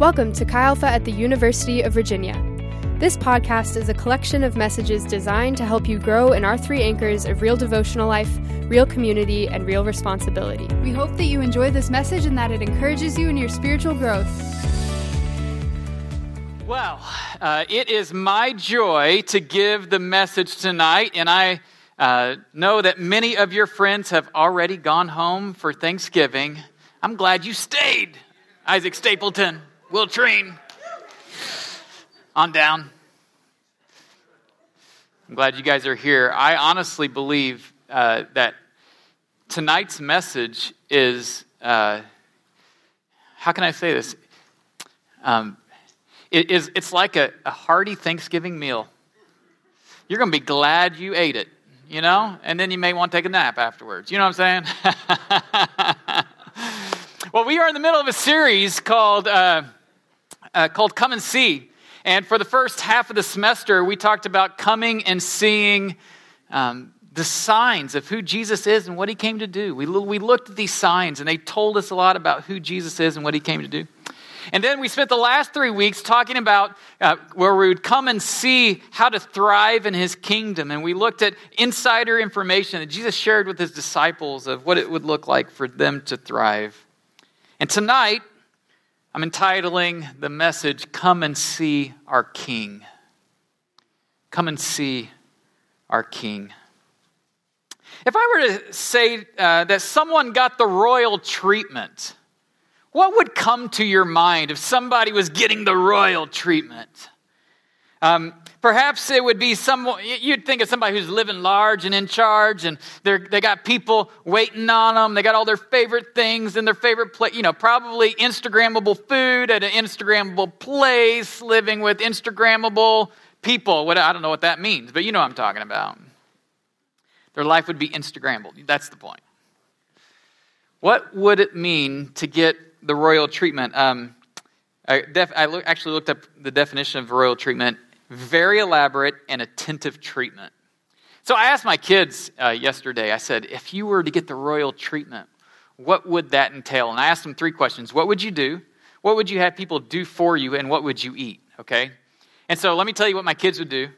Welcome to Chi Alpha at the University of Virginia. This podcast is a collection of messages designed to help you grow in our three anchors of real devotional life, real community, and real responsibility. We hope that you enjoy this message and that it encourages you in your spiritual growth. Well, uh, it is my joy to give the message tonight, and I uh, know that many of your friends have already gone home for Thanksgiving. I'm glad you stayed, Isaac Stapleton. Will train. On down. I'm glad you guys are here. I honestly believe uh, that tonight's message is uh, how can I say this? Um, it is, it's like a, a hearty Thanksgiving meal. You're going to be glad you ate it, you know? And then you may want to take a nap afterwards. You know what I'm saying? well, we are in the middle of a series called. Uh, uh, called Come and See. And for the first half of the semester, we talked about coming and seeing um, the signs of who Jesus is and what he came to do. We, we looked at these signs, and they told us a lot about who Jesus is and what he came to do. And then we spent the last three weeks talking about uh, where we would come and see how to thrive in his kingdom. And we looked at insider information that Jesus shared with his disciples of what it would look like for them to thrive. And tonight, I'm entitling the message, Come and See Our King. Come and see our King. If I were to say uh, that someone got the royal treatment, what would come to your mind if somebody was getting the royal treatment? Um, Perhaps it would be someone, you'd think of somebody who's living large and in charge, and they got people waiting on them. They got all their favorite things in their favorite place, you know, probably Instagrammable food at an Instagrammable place, living with Instagrammable people. What, I don't know what that means, but you know what I'm talking about. Their life would be Instagrammable. That's the point. What would it mean to get the royal treatment? Um, I, def, I look, actually looked up the definition of royal treatment very elaborate and attentive treatment. So I asked my kids uh, yesterday, I said, if you were to get the royal treatment, what would that entail? And I asked them three questions What would you do? What would you have people do for you? And what would you eat? Okay? And so let me tell you what my kids would do.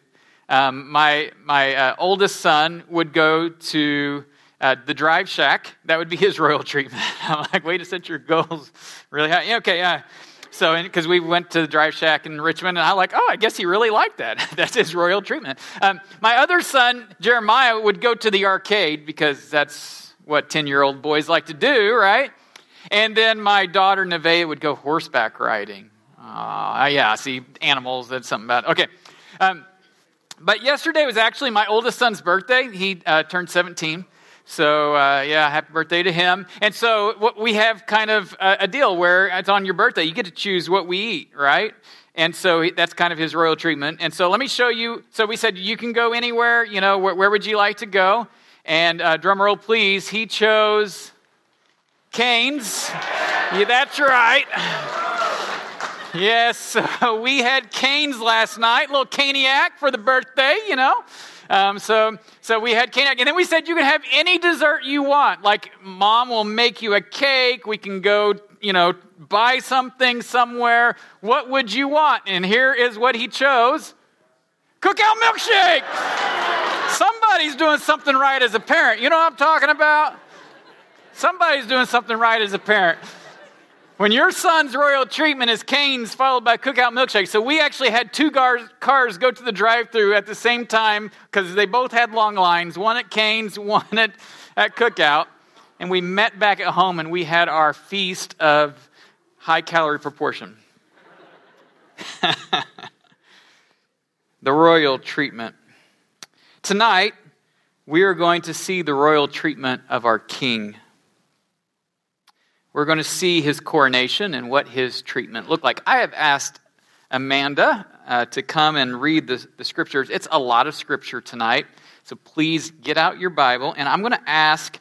Um, my my uh, oldest son would go to uh, the Drive Shack. That would be his royal treatment. I'm like, way to set your goals really high. Yeah, okay, yeah. So, because we went to the Drive Shack in Richmond, and I'm like, oh, I guess he really liked that. that's his royal treatment. Um, my other son, Jeremiah, would go to the arcade because that's what 10 year old boys like to do, right? And then my daughter, Nevaeh, would go horseback riding. Uh, yeah, see, animals, that's something about it. Okay. Um, but yesterday was actually my oldest son's birthday. He uh, turned 17. So, uh, yeah, happy birthday to him. And so, what we have kind of a, a, deal where it's on your birthday, you get to choose what we eat, right? And so that's kind of his royal treatment. And so, let me show you. So, we said you can go anywhere, you know, where, where would you like to go? And uh, drum roll, please. He chose Canes. Yeah, that's right. Yes, we had Canes last night, little caniac for the birthday, you know. Um, so, so we had cake, and then we said you can have any dessert you want. Like mom will make you a cake. We can go, you know, buy something somewhere. What would you want? And here is what he chose: cookout milkshake. Somebody's doing something right as a parent. You know what I'm talking about? Somebody's doing something right as a parent. When your son's royal treatment is Canes followed by cookout milkshake. So we actually had two cars go to the drive through at the same time because they both had long lines one at Canes, one at, at cookout. And we met back at home and we had our feast of high calorie proportion. the royal treatment. Tonight, we are going to see the royal treatment of our king. We're going to see his coronation and what his treatment looked like. I have asked Amanda uh, to come and read the, the scriptures. It's a lot of scripture tonight, so please get out your Bible. And I'm going to ask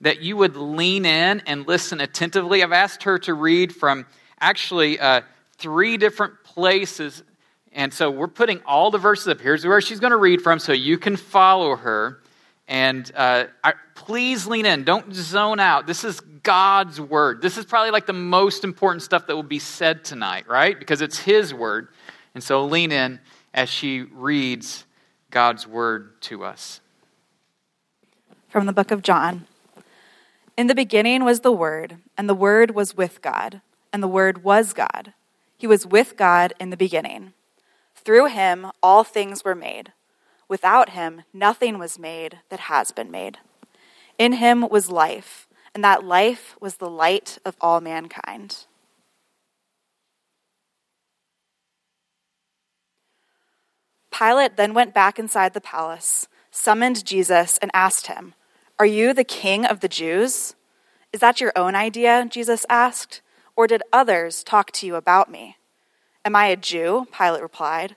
that you would lean in and listen attentively. I've asked her to read from actually uh, three different places. And so we're putting all the verses up. Here's where she's going to read from so you can follow her. And uh, I, please lean in. Don't zone out. This is God's word. This is probably like the most important stuff that will be said tonight, right? Because it's His word. And so lean in as she reads God's word to us. From the book of John. In the beginning was the Word, and the Word was with God, and the Word was God. He was with God in the beginning. Through him all things were made. Without him nothing was made that has been made. In him was life, and that life was the light of all mankind. Pilate then went back inside the palace, summoned Jesus, and asked him, Are you the king of the Jews? Is that your own idea? Jesus asked. Or did others talk to you about me? Am I a Jew? Pilate replied.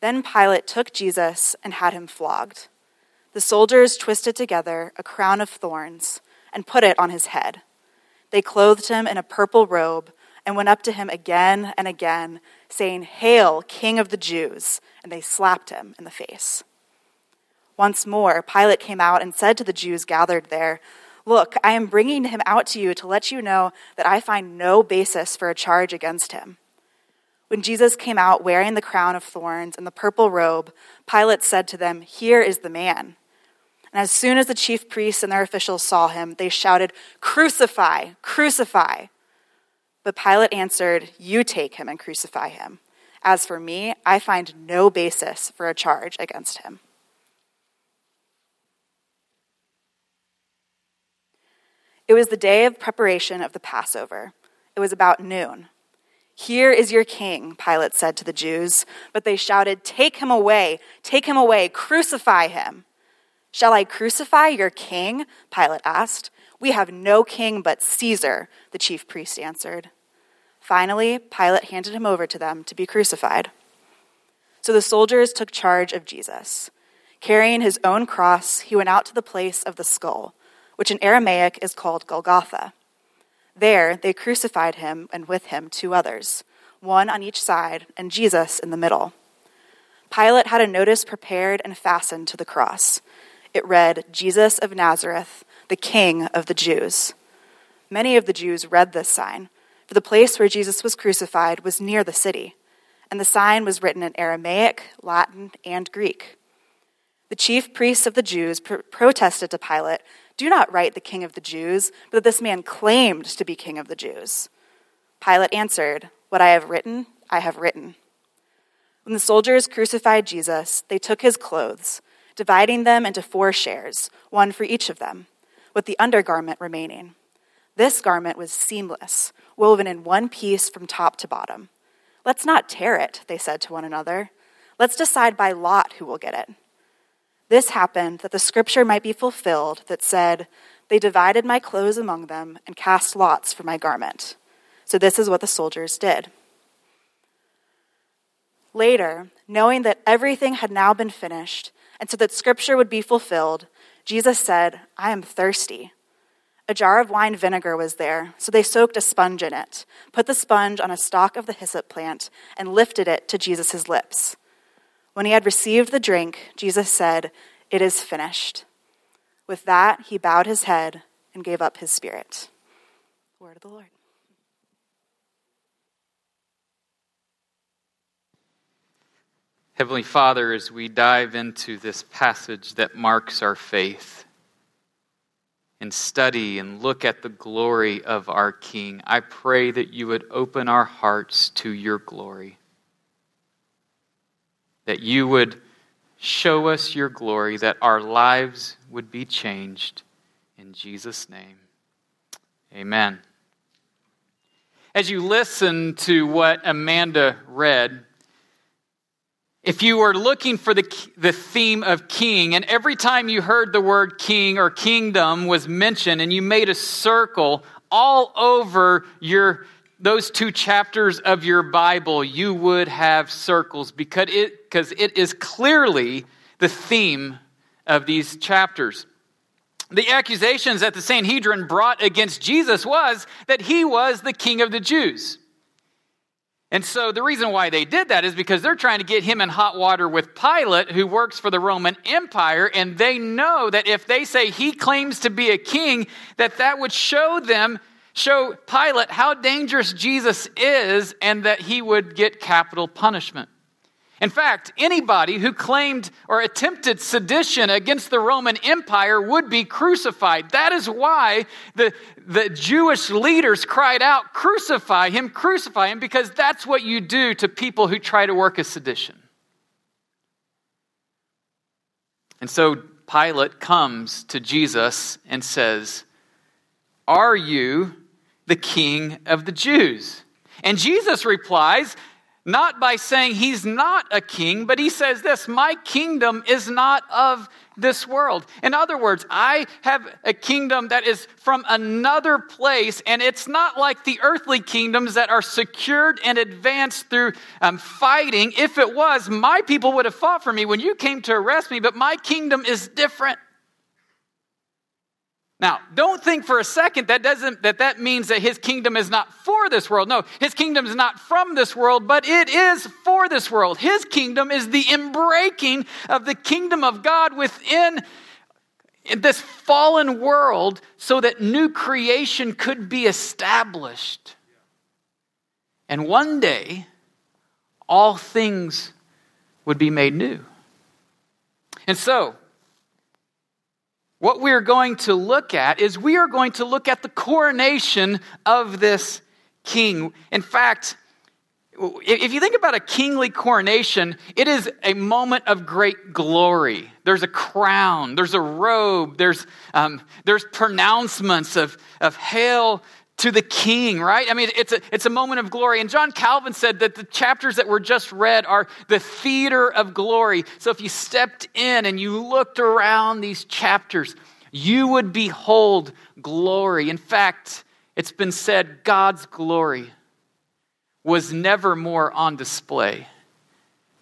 Then Pilate took Jesus and had him flogged. The soldiers twisted together a crown of thorns and put it on his head. They clothed him in a purple robe and went up to him again and again, saying, Hail, King of the Jews! And they slapped him in the face. Once more, Pilate came out and said to the Jews gathered there, Look, I am bringing him out to you to let you know that I find no basis for a charge against him. When Jesus came out wearing the crown of thorns and the purple robe, Pilate said to them, Here is the man. And as soon as the chief priests and their officials saw him, they shouted, Crucify! Crucify! But Pilate answered, You take him and crucify him. As for me, I find no basis for a charge against him. It was the day of preparation of the Passover. It was about noon. Here is your king, Pilate said to the Jews. But they shouted, Take him away, take him away, crucify him. Shall I crucify your king? Pilate asked. We have no king but Caesar, the chief priest answered. Finally, Pilate handed him over to them to be crucified. So the soldiers took charge of Jesus. Carrying his own cross, he went out to the place of the skull which in Aramaic is called Golgotha. There they crucified him and with him two others, one on each side and Jesus in the middle. Pilate had a notice prepared and fastened to the cross. It read, Jesus of Nazareth, the King of the Jews. Many of the Jews read this sign, for the place where Jesus was crucified was near the city, and the sign was written in Aramaic, Latin, and Greek. The chief priests of the Jews pr- protested to Pilate do not write the king of the Jews, but that this man claimed to be king of the Jews. Pilate answered, What I have written, I have written. When the soldiers crucified Jesus, they took his clothes, dividing them into four shares, one for each of them, with the undergarment remaining. This garment was seamless, woven in one piece from top to bottom. Let's not tear it, they said to one another. Let's decide by lot who will get it. This happened that the scripture might be fulfilled that said, They divided my clothes among them and cast lots for my garment. So this is what the soldiers did. Later, knowing that everything had now been finished, and so that scripture would be fulfilled, Jesus said, I am thirsty. A jar of wine vinegar was there, so they soaked a sponge in it, put the sponge on a stalk of the hyssop plant, and lifted it to Jesus' lips. When he had received the drink, Jesus said, It is finished. With that, he bowed his head and gave up his spirit. Word of the Lord. Heavenly Father, as we dive into this passage that marks our faith and study and look at the glory of our King, I pray that you would open our hearts to your glory that you would show us your glory, that our lives would be changed. In Jesus' name, amen. As you listen to what Amanda read, if you were looking for the, the theme of king, and every time you heard the word king or kingdom was mentioned, and you made a circle all over your those two chapters of your Bible, you would have circles because it, because it is clearly the theme of these chapters. The accusations that the Sanhedrin brought against Jesus was that he was the king of the Jews. And so the reason why they did that is because they're trying to get him in hot water with Pilate, who works for the Roman Empire, and they know that if they say he claims to be a king, that that would show them, show Pilate how dangerous Jesus is, and that he would get capital punishment. In fact, anybody who claimed or attempted sedition against the Roman Empire would be crucified. That is why the, the Jewish leaders cried out, Crucify him, crucify him, because that's what you do to people who try to work a sedition. And so Pilate comes to Jesus and says, Are you the king of the Jews? And Jesus replies, not by saying he's not a king, but he says this My kingdom is not of this world. In other words, I have a kingdom that is from another place, and it's not like the earthly kingdoms that are secured and advanced through um, fighting. If it was, my people would have fought for me when you came to arrest me, but my kingdom is different. Now, don't think for a second that doesn't that that means that his kingdom is not for this world. No, his kingdom is not from this world, but it is for this world. His kingdom is the inbreaking of the kingdom of God within this fallen world so that new creation could be established. And one day all things would be made new. And so, what we're going to look at is we are going to look at the coronation of this king. In fact, if you think about a kingly coronation, it is a moment of great glory. There's a crown, there's a robe, there's, um, there's pronouncements of, of hail to the king, right? I mean, it's a, it's a moment of glory. And John Calvin said that the chapters that were just read are the theater of glory. So if you stepped in and you looked around these chapters, you would behold glory. In fact, it's been said God's glory was never more on display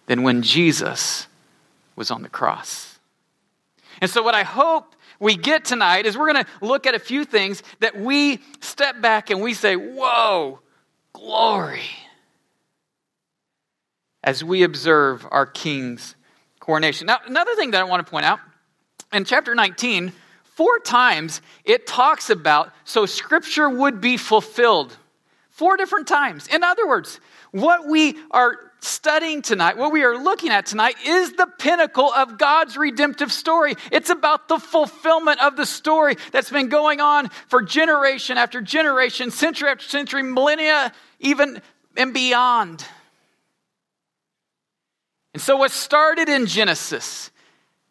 than when Jesus was on the cross. And so, what I hope we get tonight is we're going to look at a few things that we step back and we say, Whoa, glory, as we observe our King's coronation. Now, another thing that I want to point out in chapter 19, four times it talks about so scripture would be fulfilled. Four different times. In other words, what we are studying tonight, what we are looking at tonight, is the pinnacle of God's redemptive story. It's about the fulfillment of the story that's been going on for generation after generation, century after century, millennia, even and beyond. And so, what started in Genesis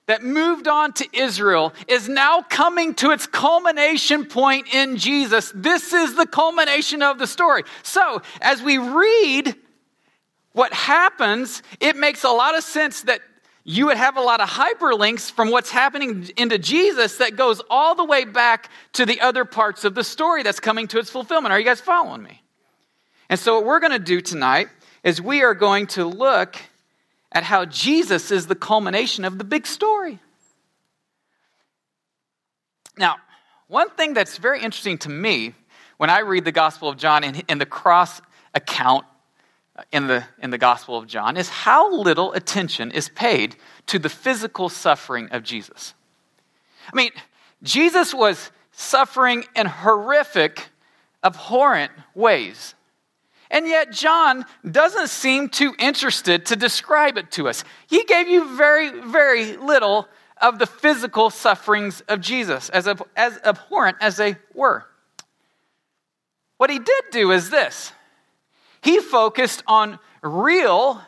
that moved on to Israel is now coming to its culmination point in Jesus. This is the culmination of the story. So, as we read what happens, it makes a lot of sense that you would have a lot of hyperlinks from what's happening into Jesus that goes all the way back to the other parts of the story that's coming to its fulfillment. Are you guys following me? And so, what we're going to do tonight is we are going to look at how Jesus is the culmination of the big story. Now, one thing that's very interesting to me when I read the Gospel of John in, the cross account in the, in the Gospel of John is how little attention is paid to the physical suffering of Jesus. I mean, Jesus was suffering in horrific, abhorrent ways. And yet, John doesn't seem too interested to describe it to us. He gave you very, very little of the physical sufferings of Jesus, as, as abhorrent as they were. What he did do is this he focused on real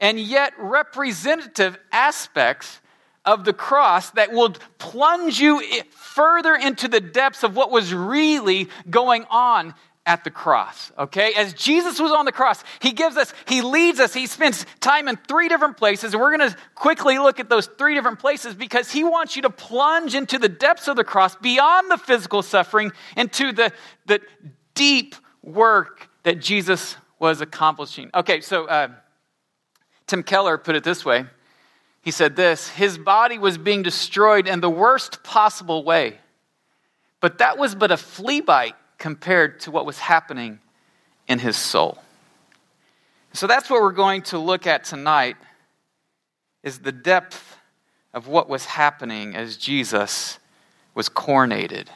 and yet representative aspects of the cross that will plunge you further into the depths of what was really going on at the cross, okay? As Jesus was on the cross, he gives us, he leads us, he spends time in three different places, and we're gonna quickly look at those three different places because he wants you to plunge into the depths of the cross, beyond the physical suffering, into the, the deep work that Jesus was accomplishing. Okay, so uh, Tim Keller put it this way. He said this His body was being destroyed in the worst possible way, but that was but a flea bite compared to what was happening in his soul. So that's what we're going to look at tonight is the depth of what was happening as Jesus was coronated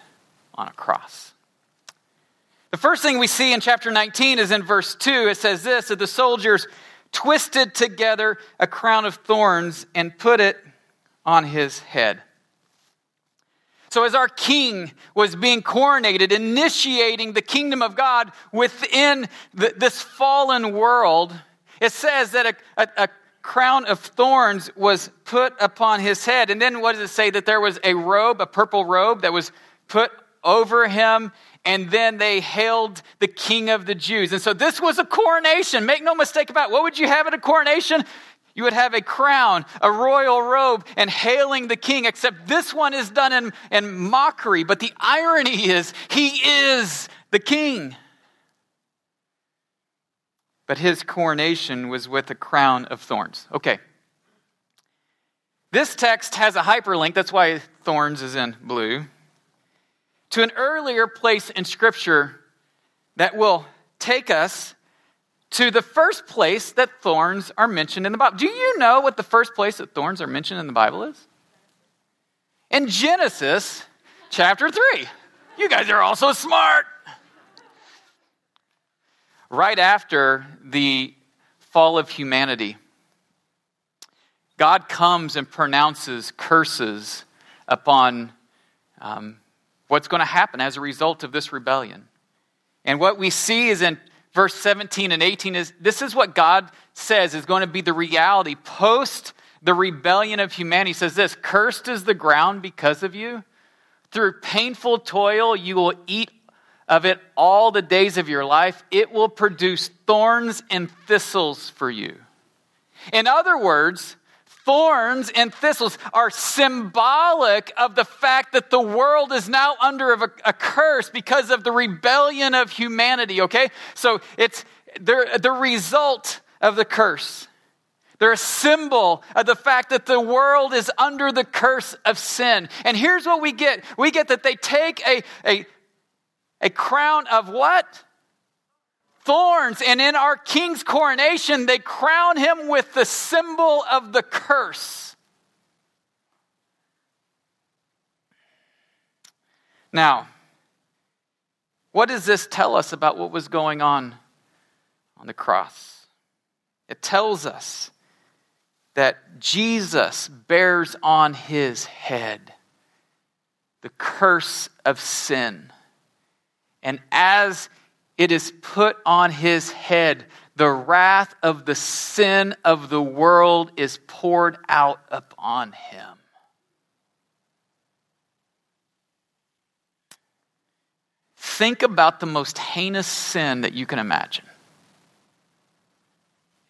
on a cross. The first thing we see in chapter 19 is in verse 2. It says this that the soldiers twisted together a crown of thorns and put it on his head. So, as our king was being coronated, initiating the kingdom of God within the, this fallen world, it says that a, a, a crown of thorns was put upon his head. And then what does it say? That there was a robe, a purple robe that was put over him. And then they hailed the king of the Jews. And so this was a coronation. Make no mistake about it. What would you have at a coronation? You would have a crown, a royal robe, and hailing the king, except this one is done in, in mockery. But the irony is, he is the king. But his coronation was with a crown of thorns. Okay. This text has a hyperlink, that's why thorns is in blue, to an earlier place in Scripture that will take us to the first place that thorns are mentioned in the Bible. Do you know what the first place that thorns are mentioned in the Bible is? In Genesis chapter 3. You guys are all so smart. Right after the fall of humanity, God comes and pronounces curses upon um, what's going to happen as a result of this rebellion. And what we see is in verse 17 and 18 is this is what God says is going to be the reality post the rebellion of humanity. He says this Cursed is the ground because of you. Through painful toil, you will eat of it all the days of your life. It will produce thorns and thistles for you. In other words, thorns and thistles are symbolic of the fact that the world is now under a, a curse because of the rebellion of humanity, okay? So it's the, the result of the curse. They're a symbol of the fact that the world is under the curse of sin. And here's what we get we get that they take a, a, a crown of what? Thorns. And in our king's coronation, they crown him with the symbol of the curse. Now, what does this tell us about what was going on on the cross? It tells us that Jesus bears on his head the curse of sin. And as it is put on his head. The wrath of the sin of the world is poured out upon him. Think about the most heinous sin that you can imagine.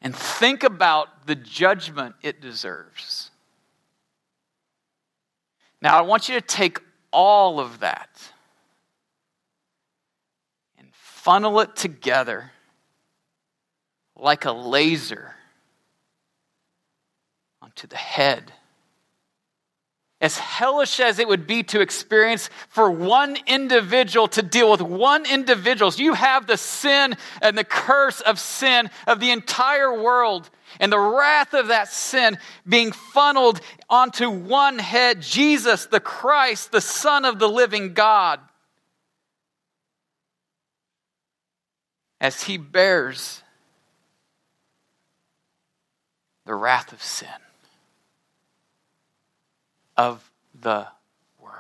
And think about the judgment it deserves. Now, I want you to take all of that funnel it together like a laser onto the head. As hellish as it would be to experience for one individual to deal with one individual, you have the sin and the curse of sin of the entire world and the wrath of that sin being funneled onto one head Jesus, the Christ, the Son of the living God. As he bears the wrath of sin of the world.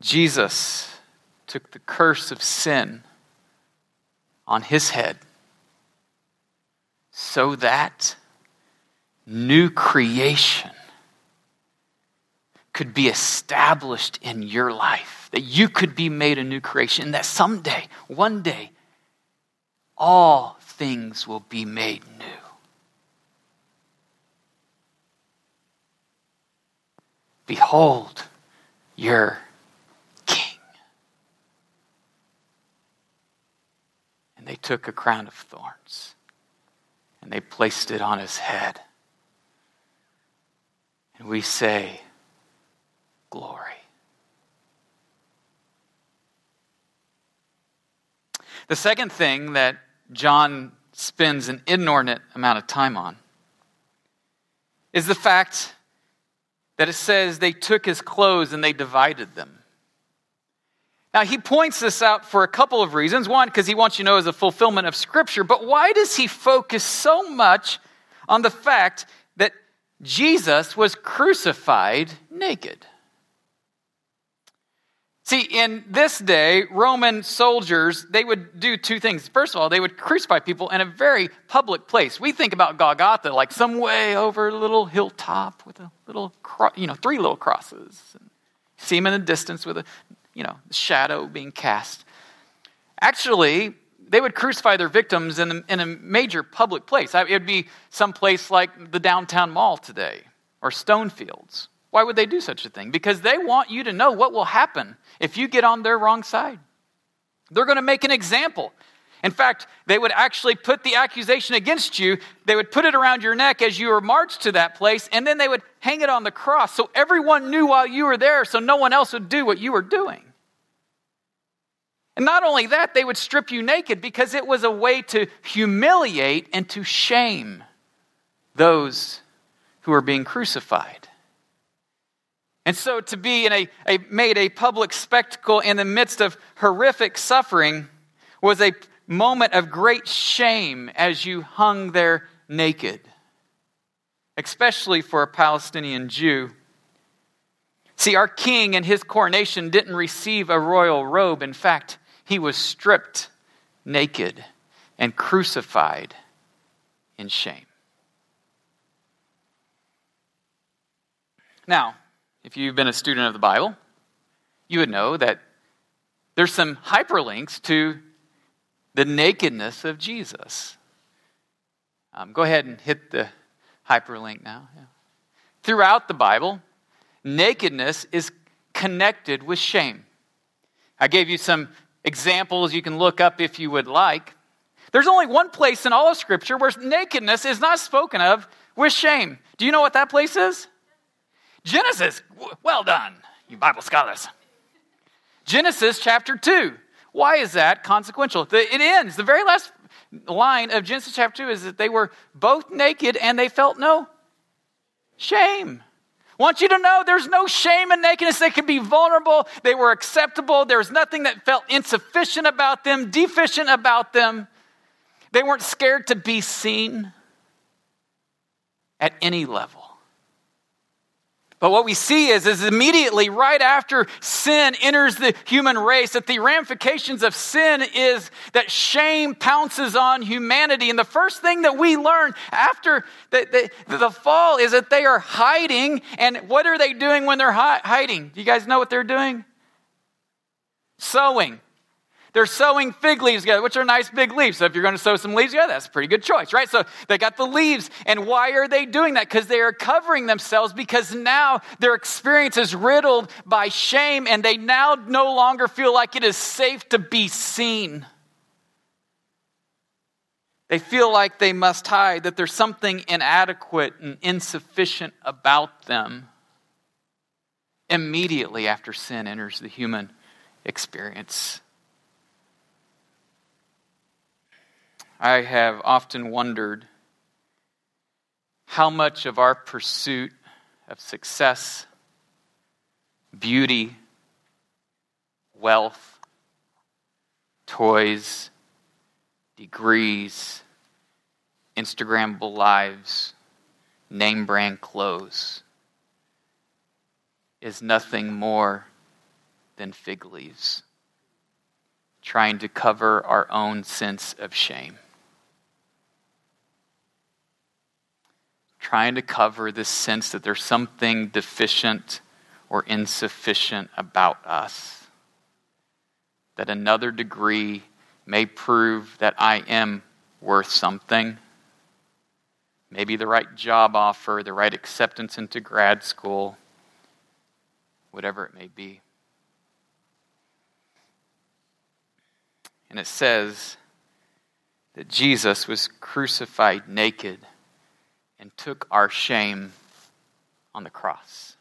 Jesus took the curse of sin on his head so that new creation could be established in your life, that you could be made a new creation, that someday, one day, all things will be made new. Behold your king. And they took a crown of thorns and they placed it on his head. And we say, Glory. The second thing that John spends an inordinate amount of time on is the fact that it says they took his clothes and they divided them. Now, he points this out for a couple of reasons. One, because he wants you to know as a fulfillment of Scripture, but why does he focus so much on the fact that Jesus was crucified naked? See, in this day, Roman soldiers, they would do two things. First of all, they would crucify people in a very public place. We think about Golgotha like some way over a little hilltop with a little, you know, three little crosses. See them in the distance with a, you know, the shadow being cast. Actually, they would crucify their victims in, in a major public place. It would be some place like the downtown mall today or Stonefields why would they do such a thing? Because they want you to know what will happen if you get on their wrong side. They're going to make an example. In fact, they would actually put the accusation against you, they would put it around your neck as you were marched to that place, and then they would hang it on the cross so everyone knew while you were there, so no one else would do what you were doing. And not only that, they would strip you naked because it was a way to humiliate and to shame those who were being crucified. And so to be in a, a, made a public spectacle in the midst of horrific suffering was a moment of great shame as you hung there naked, especially for a Palestinian Jew. See, our king and his coronation didn't receive a royal robe. In fact, he was stripped naked and crucified in shame. Now, if you've been a student of the Bible, you would know that there's some hyperlinks to the nakedness of Jesus. Um, go ahead and hit the hyperlink now. Yeah. Throughout the Bible, nakedness is connected with shame. I gave you some examples you can look up if you would like. There's only one place in all of Scripture where nakedness is not spoken of with shame. Do you know what that place is? Genesis, well done, you Bible scholars. Genesis chapter 2. Why is that consequential? It ends, the very last line of Genesis chapter 2 is that they were both naked and they felt no shame. Want you to know there's no shame in nakedness. They could be vulnerable. They were acceptable. There was nothing that felt insufficient about them, deficient about them. They weren't scared to be seen at any level. But what we see is, is immediately right after sin enters the human race, that the ramifications of sin is that shame pounces on humanity. And the first thing that we learn after the, the, the fall is that they are hiding. And what are they doing when they're hi- hiding? Do you guys know what they're doing? Sewing. They're sewing fig leaves together, which are nice big leaves. So if you're going to sew some leaves together, that's a pretty good choice, right? So they got the leaves. And why are they doing that? Because they are covering themselves because now their experience is riddled by shame and they now no longer feel like it is safe to be seen. They feel like they must hide, that there's something inadequate and insufficient about them immediately after sin enters the human experience. I have often wondered how much of our pursuit of success, beauty, wealth, toys, degrees, Instagrammable lives, name brand clothes is nothing more than fig leaves, trying to cover our own sense of shame. Trying to cover this sense that there's something deficient or insufficient about us. That another degree may prove that I am worth something. Maybe the right job offer, the right acceptance into grad school, whatever it may be. And it says that Jesus was crucified naked and took our shame on the cross.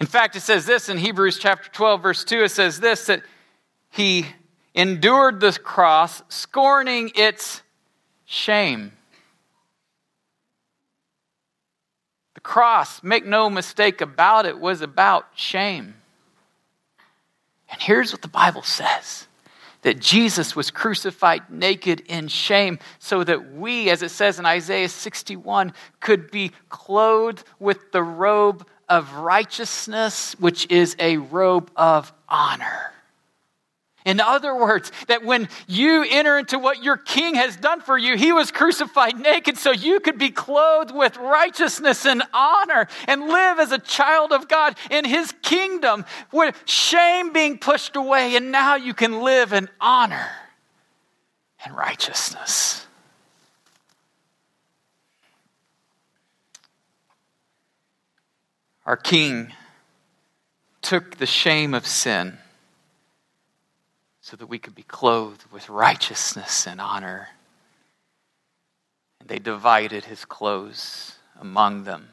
In fact, it says this in Hebrews chapter 12, verse 2 it says this that he endured the cross, scorning its shame. The cross, make no mistake about it, was about shame. And here's what the Bible says that Jesus was crucified naked in shame so that we, as it says in Isaiah 61, could be clothed with the robe of righteousness, which is a robe of honor. In other words, that when you enter into what your king has done for you, he was crucified naked so you could be clothed with righteousness and honor and live as a child of God in his kingdom with shame being pushed away. And now you can live in honor and righteousness. Our king took the shame of sin so that we could be clothed with righteousness and honor. And they divided his clothes among them.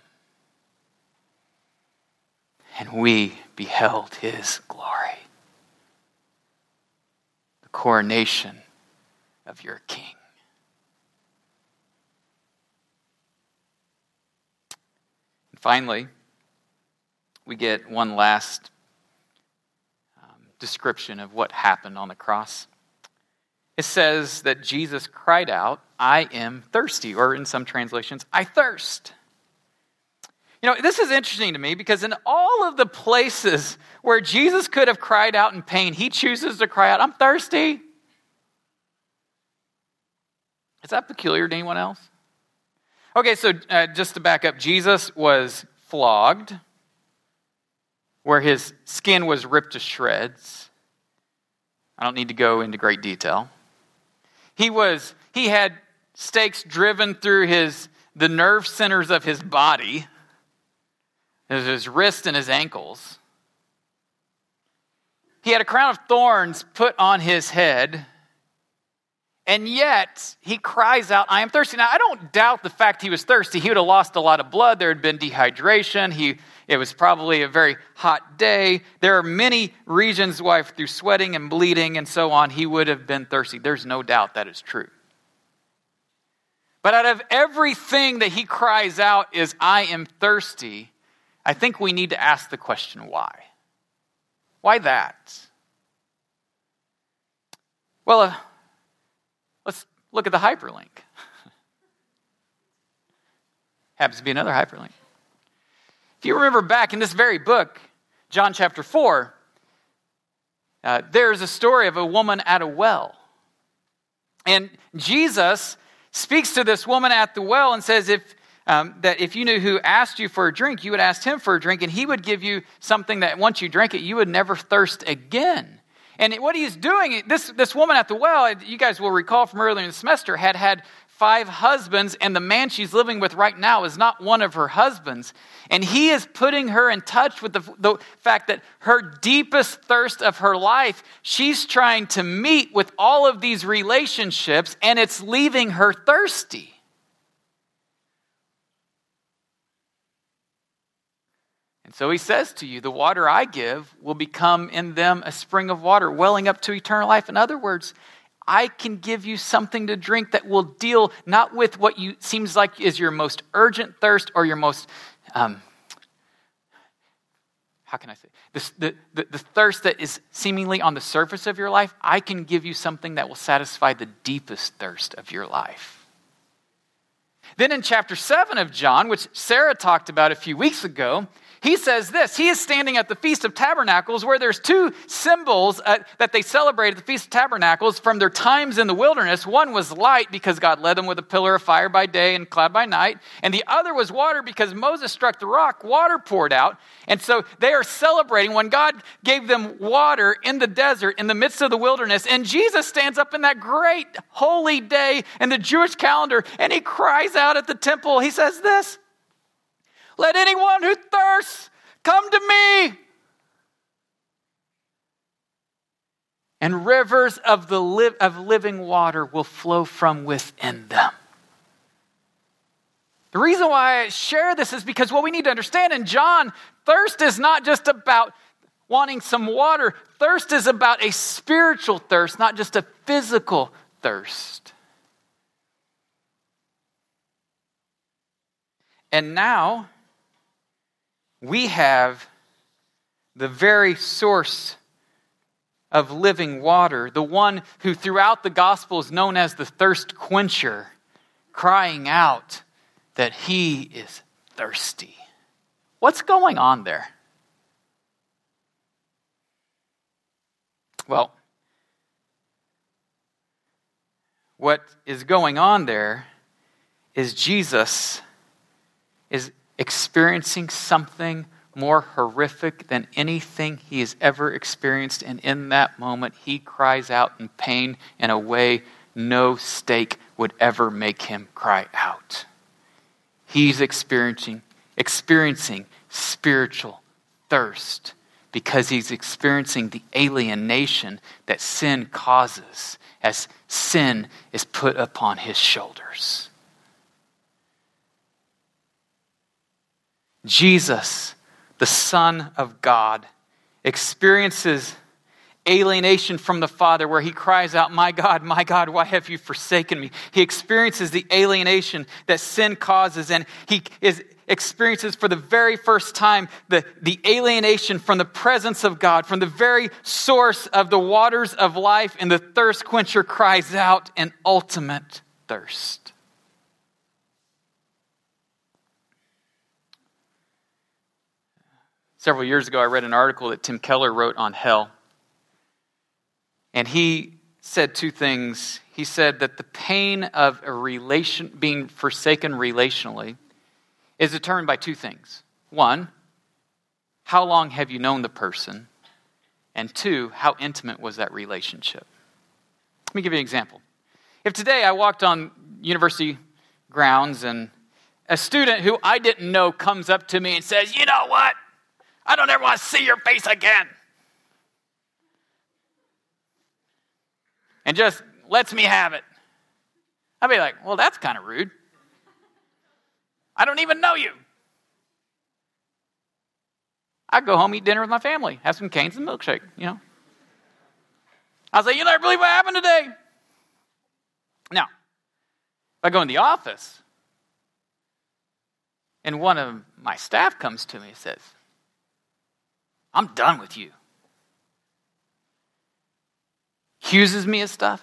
And we beheld his glory, the coronation of your king. And finally, we get one last description of what happened on the cross. It says that Jesus cried out, I am thirsty, or in some translations, I thirst. You know, this is interesting to me because in all of the places where Jesus could have cried out in pain, he chooses to cry out, I'm thirsty. Is that peculiar to anyone else? Okay, so uh, just to back up, Jesus was flogged where his skin was ripped to shreds. I don't need to go into great detail. He was he had stakes driven through his the nerve centers of his body, his, wrist and his ankles. He had a crown of thorns put on his head. And yet, he cries out, I am thirsty. Now, I don't doubt the fact he was thirsty. He would have lost a lot of blood. There had been dehydration. He it was probably a very hot day. There are many reasons why, through sweating and bleeding and so on, he would have been thirsty. There's no doubt that is true. But out of everything that he cries out is, I am thirsty, I think we need to ask the question, why? Why that? Well, uh, let's look at the hyperlink. Happens to be another hyperlink. If you remember back in this very book, John chapter 4, uh, there's a story of a woman at a well. And Jesus speaks to this woman at the well and says, if, um, that if you knew who asked you for a drink, you would ask him for a drink, and he would give you something that once you drank it, you would never thirst again. And what he's doing, this, this woman at the well, you guys will recall from earlier in the semester, had had five husbands, and the man she's living with right now is not one of her husbands. And he is putting her in touch with the, the, fact that her deepest thirst of her life, she's trying to meet with all of these relationships, and it's leaving her thirsty. And so he says to you, The water I give will become in them a spring of water, welling up to eternal life. In other words, I can give you something to drink that will deal not with what you seems like is your most urgent thirst or your most um, how can I say the, the, the thirst that is seemingly on the surface of your life. I can give you something that will satisfy the deepest thirst of your life. Then in chapter 7 of John, which Sarah talked about a few weeks ago, he says this. He is standing at the Feast of Tabernacles, where there's two symbols uh, that they celebrate at the Feast of Tabernacles from their times in the wilderness. One was light, because God led them with a pillar of fire by day and cloud by night. And the other was water, because Moses struck the rock, water poured out. And so they are celebrating when God gave them water in the desert, in the midst of the wilderness. And Jesus stands up in that great holy day in the Jewish calendar, and he cries out at the temple. He says this. Let anyone who thirsts come to me. And rivers of, the li- of living water will flow from within them. The reason why I share this is because what we need to understand in John, thirst is not just about wanting some water, thirst is about a spiritual thirst, not just a physical thirst. And now, we have the very source of living water, the one who throughout the gospel is known as the thirst quencher, crying out that he is thirsty. What's going on there? Well, what is going on there is Jesus is experiencing something more horrific than anything he has ever experienced. And in that moment, he cries out in pain in a way no stake would ever make him cry out. He's experiencing, experiencing spiritual thirst because he's experiencing the alienation that sin causes as sin is put upon his shoulders. Jesus, the Son of God, experiences alienation from the Father, where he cries out, My God, my God, why have you forsaken me? He experiences the alienation that sin causes, and he is, experiences for the very first time the, the alienation from the presence of God, from the very source of the waters of life, and the thirst quencher cries out an ultimate thirst. Several years ago, I read an article that Tim Keller wrote on hell. And he said two things. He said that the pain of a relation, being forsaken relationally is determined by two things. One, how long have you known the person? And two, how intimate was that relationship? Let me give you an example. If today I walked on university grounds and a student who I didn't know comes up to me and says, You know what? I don't ever want to see your face again. And just lets me have it. I'd be like, well, that's kind of rude. I don't even know you. I'd go home, eat dinner with my family, have some Cane's and milkshake, you know. I'll say, you never believe what happened today. Now, if I go in the office and one of my staff comes to me and says, I'm done with you. Accuses me of stuff.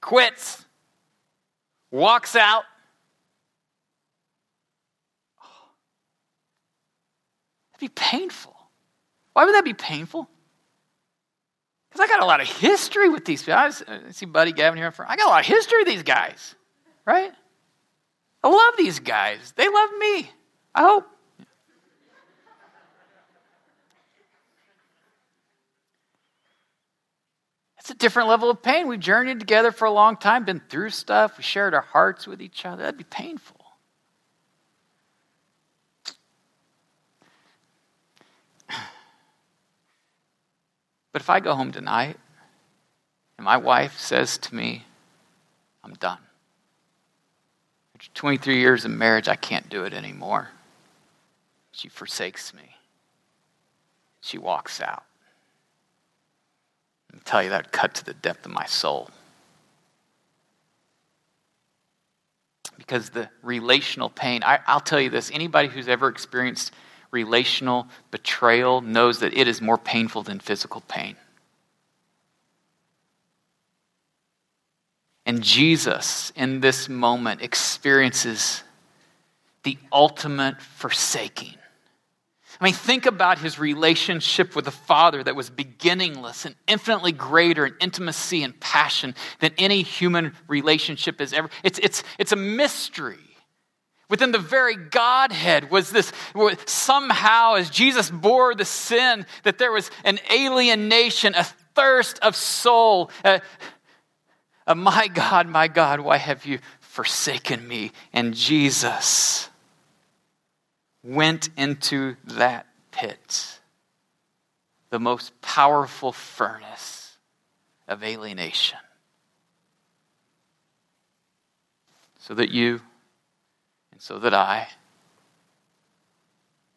Quits. Walks out. that'd be painful. Why would that be painful? Because I got a lot of history with these people. I uh, see Buddy Gavin here in front. I got a lot of history with these guys, right? I love these guys. They love me. I hope. It's a different level of pain. We've journeyed together for a long time, been through stuff, we shared our hearts with each other. That'd be painful. But if I go home tonight and my wife says to me, I'm done. After 23 years of marriage, I can't do it anymore. She forsakes me. She walks out. I tell you, that cut to the depth of my soul. Because the relational pain, I, I'll tell you this anybody who's ever experienced relational betrayal knows that it is more painful than physical pain. And Jesus, in this moment, experiences the ultimate forsaking. I mean, think about his relationship with the Father that was beginningless and infinitely greater in intimacy and passion than any human relationship has ever. It's, it's, it's a mystery. Within the very Godhead was this somehow, as Jesus bore the sin, that there was an alienation, a thirst of soul. Uh, my God, my God, why have you forsaken me? And Jesus went into that pit, the most powerful furnace of alienation, so that you and so that I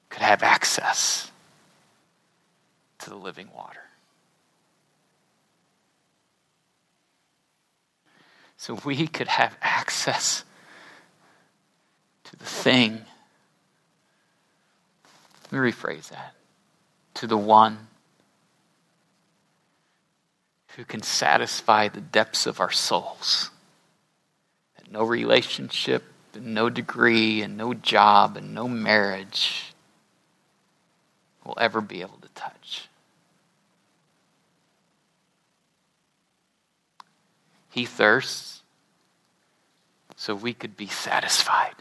could have access to the living water. So we could have access to the thing let me rephrase that. To the one who can satisfy the depths of our souls. That no relationship, and no degree, and no job, and no marriage will ever be able to touch. He thirsts so we could be satisfied.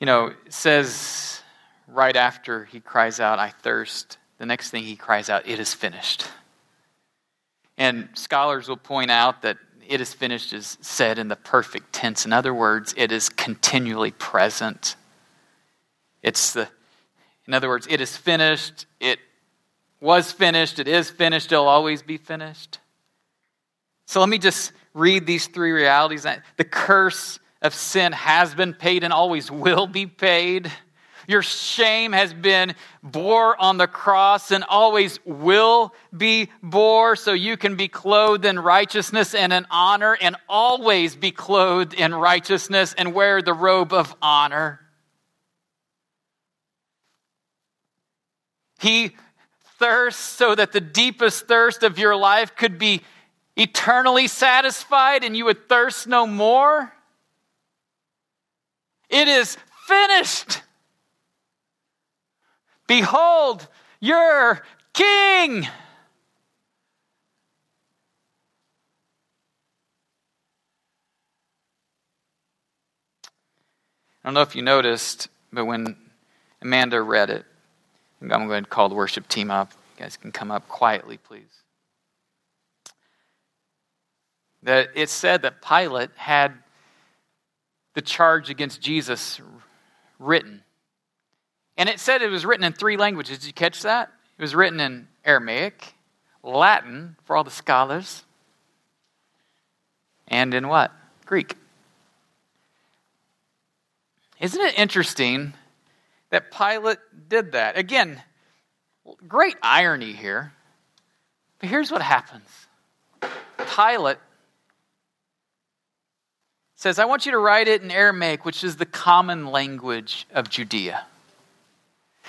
You know, says right after he cries out, I thirst, the next thing he cries out, it is finished. And scholars will point out that it is finished is said in the perfect tense. In other words, it is continually present. It's the, in other words, it is finished, it was finished, it is finished, it'll always be finished. So let me just read these three realities. The curse of sin has been paid and always will be paid. Your shame has been bore on the cross and always will be bore, so you can be clothed in righteousness and in honor, and always be clothed in righteousness and wear the robe of honor. He thirsts so that the deepest thirst of your life could be eternally satisfied and you would thirst no more. It is finished. Behold, your king. I don't know if you noticed, but when Amanda read it, I'm going to call the worship team up. You guys can come up quietly, please. That it said that Pilate had the charge against Jesus written. And it said it was written in three languages. Did you catch that? It was written in Aramaic, Latin for all the scholars, and in what? Greek. Isn't it interesting that Pilate did that? Again, great irony here. But here's what happens Pilate says, I want you to write it in Aramaic, which is the common language of Judea.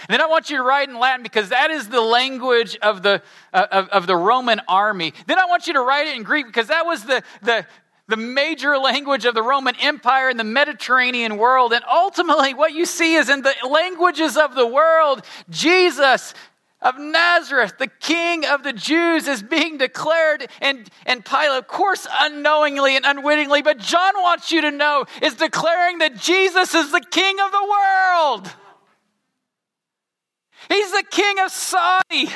And then I want you to write in Latin because that is the language of the, uh, of, of the Roman army. Then I want you to write it in Greek because that was the, the, the major language of the Roman Empire and the Mediterranean world. And ultimately, what you see is in the languages of the world, Jesus of Nazareth, the king of the Jews, is being declared. And, and Pilate, of course, unknowingly and unwittingly, but John wants you to know, is declaring that Jesus is the king of the world. He's the king of Saudi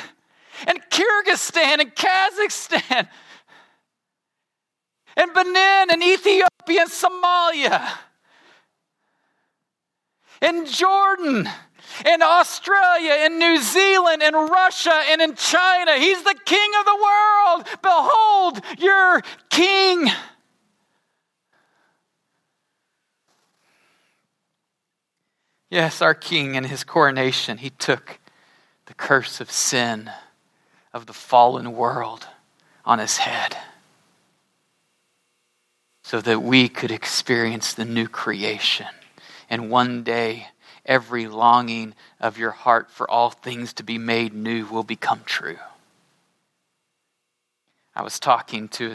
and Kyrgyzstan and Kazakhstan and Benin and Ethiopia and Somalia and Jordan in Australia, in New Zealand, in Russia, and in China. He's the king of the world. Behold, your king. Yes, our king in his coronation, he took the curse of sin of the fallen world on his head so that we could experience the new creation. And one day, every longing of your heart for all things to be made new will become true. I was talking to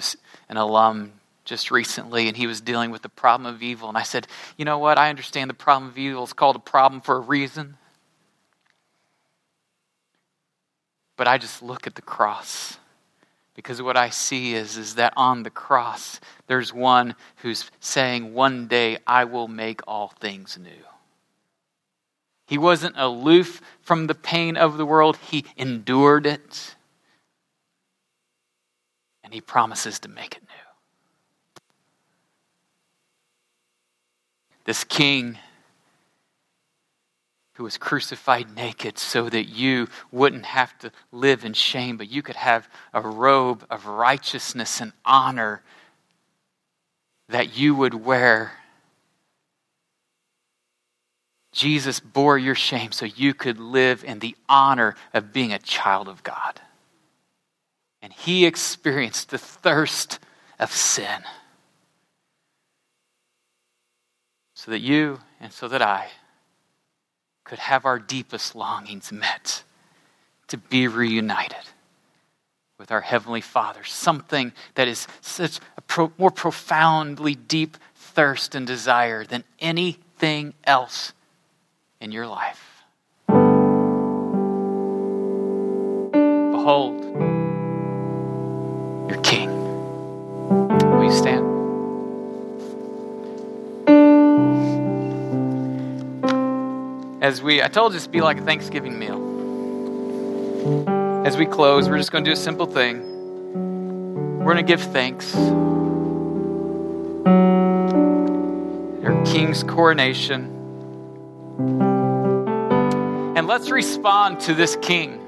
an alum just recently, and he was dealing with the problem of evil. And I said, You know what? I understand the problem of evil is called a problem for a reason. But I just look at the cross. Because what I see is, is that on the cross, there's one who's saying, One day I will make all things new. He wasn't aloof from the pain of the world, he endured it. And he promises to make it new. This king who was crucified naked so that you wouldn't have to live in shame, but you could have a robe of righteousness and honor that you would wear. Jesus bore your shame so you could live in the honor of being a child of God. And he experienced the thirst of sin so that you and so that I could have our deepest longings met to be reunited with our Heavenly Father. Something that is such a pro- more profoundly deep thirst and desire than anything else in your life. Behold, your King. Will you stand? as we, I told you to be like a Thanksgiving meal. As we close, we're just going to do a simple thing. We're going to give thanks. Your King's coronation. Let's respond to this King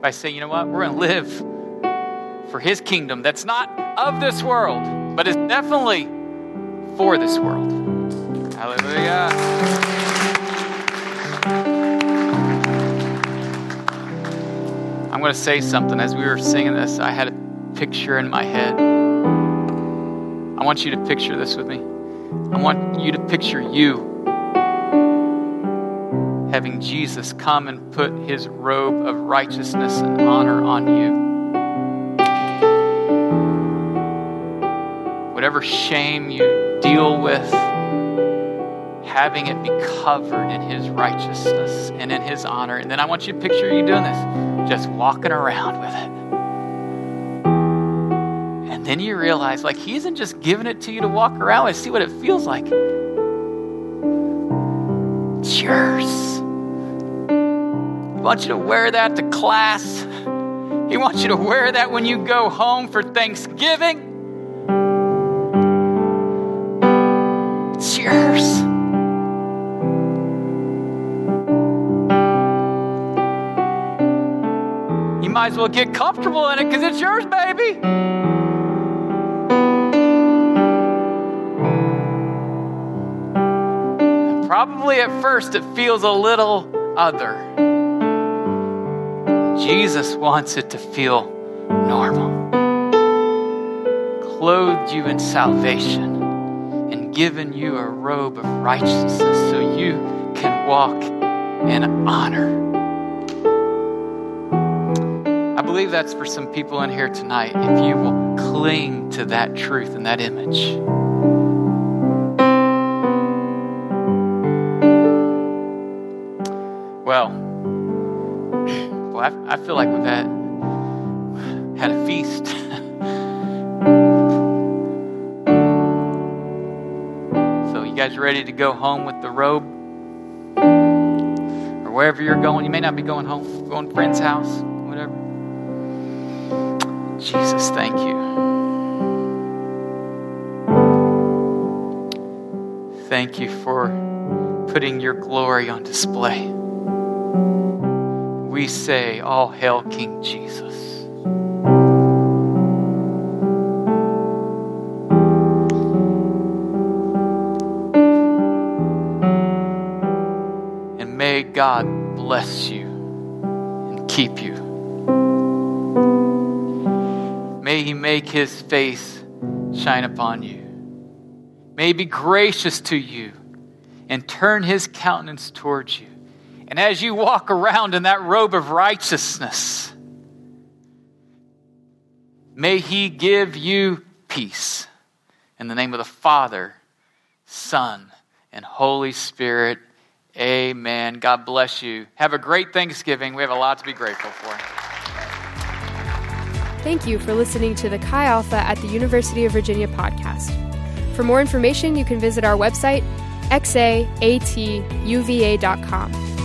by saying, you know what? We're going to live for His kingdom that's not of this world, but is definitely for this world. Hallelujah. I'm going to say something. As we were singing this, I had a picture in my head. I want you to picture this with me. I want you to picture you having Jesus come and put his robe of righteousness and honor on you. Whatever shame you deal with, having it be covered in his righteousness and in his honor. And then I want you to picture you doing this just walking around with it. And then you realize, like, He isn't just giving it to you to walk around and see what it feels like. It's yours. Wants you to wear that to class. He wants you to wear that when you go home for Thanksgiving. It's yours. You might as well get comfortable in it because it's yours, baby. Probably at first it feels a little other. Jesus wants it to feel normal. Clothed you in salvation and given you a robe of righteousness so you can walk in honor I believe that's for some people in here tonight if you will cling to that truth and that image. I, I feel like we've had, had a feast. so, you guys ready to go home with the robe? Or wherever you're going, you may not be going home, going to friend's house. Whatever. Jesus, thank you. Thank you for putting your glory on display. We say, All hail King Jesus. And may God bless you and keep you. May he make his face shine upon you. May he be gracious to you and turn his countenance towards you. And as you walk around in that robe of righteousness, May He give you peace. In the name of the Father, Son, and Holy Spirit, amen. God bless you. Have a great Thanksgiving. We have a lot to be grateful for. Thank you for listening to the Chi Alpha at the University of Virginia podcast. For more information, you can visit our website, xaatuva.com.